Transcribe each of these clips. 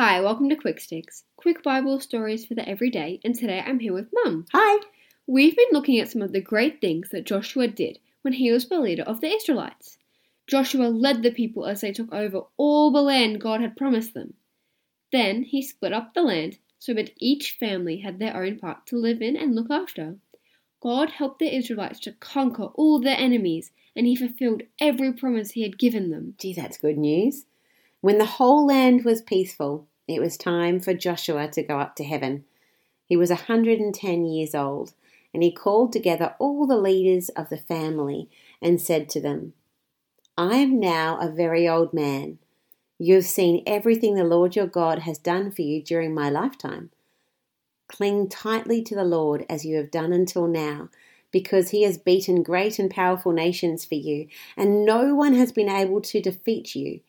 Hi, welcome to Quick Sticks, quick Bible stories for the everyday, and today I'm here with Mum. Hi. We've been looking at some of the great things that Joshua did when he was the leader of the Israelites. Joshua led the people as they took over all the land God had promised them. Then he split up the land so that each family had their own part to live in and look after. God helped the Israelites to conquer all their enemies, and he fulfilled every promise he had given them. Gee, that's good news. When the whole land was peaceful, it was time for Joshua to go up to heaven. He was a 110 years old, and he called together all the leaders of the family and said to them, I am now a very old man. You have seen everything the Lord your God has done for you during my lifetime. Cling tightly to the Lord as you have done until now, because he has beaten great and powerful nations for you, and no one has been able to defeat you.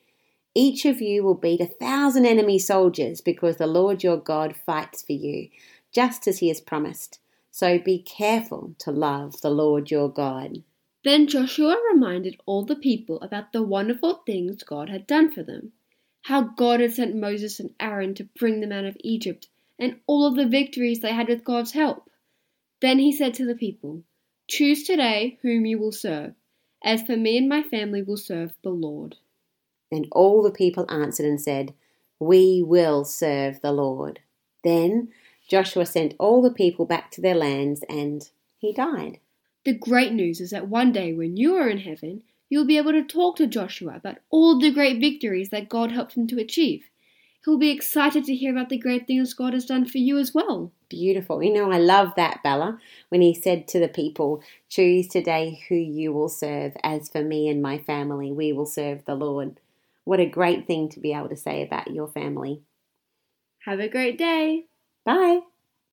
Each of you will beat a thousand enemy soldiers because the Lord your God fights for you, just as he has promised. So be careful to love the Lord your God. Then Joshua reminded all the people about the wonderful things God had done for them, how God had sent Moses and Aaron to bring them out of Egypt, and all of the victories they had with God's help. Then he said to the people, Choose today whom you will serve. As for me and my family will serve the Lord. And all the people answered and said, We will serve the Lord. Then Joshua sent all the people back to their lands, and he died. The great news is that one day when you are in heaven, you'll be able to talk to Joshua about all the great victories that God helped him to achieve. He'll be excited to hear about the great things God has done for you as well. Beautiful. You know, I love that, Bella, when he said to the people, Choose today who you will serve. As for me and my family, we will serve the Lord. What a great thing to be able to say about your family. Have a great day. Bye.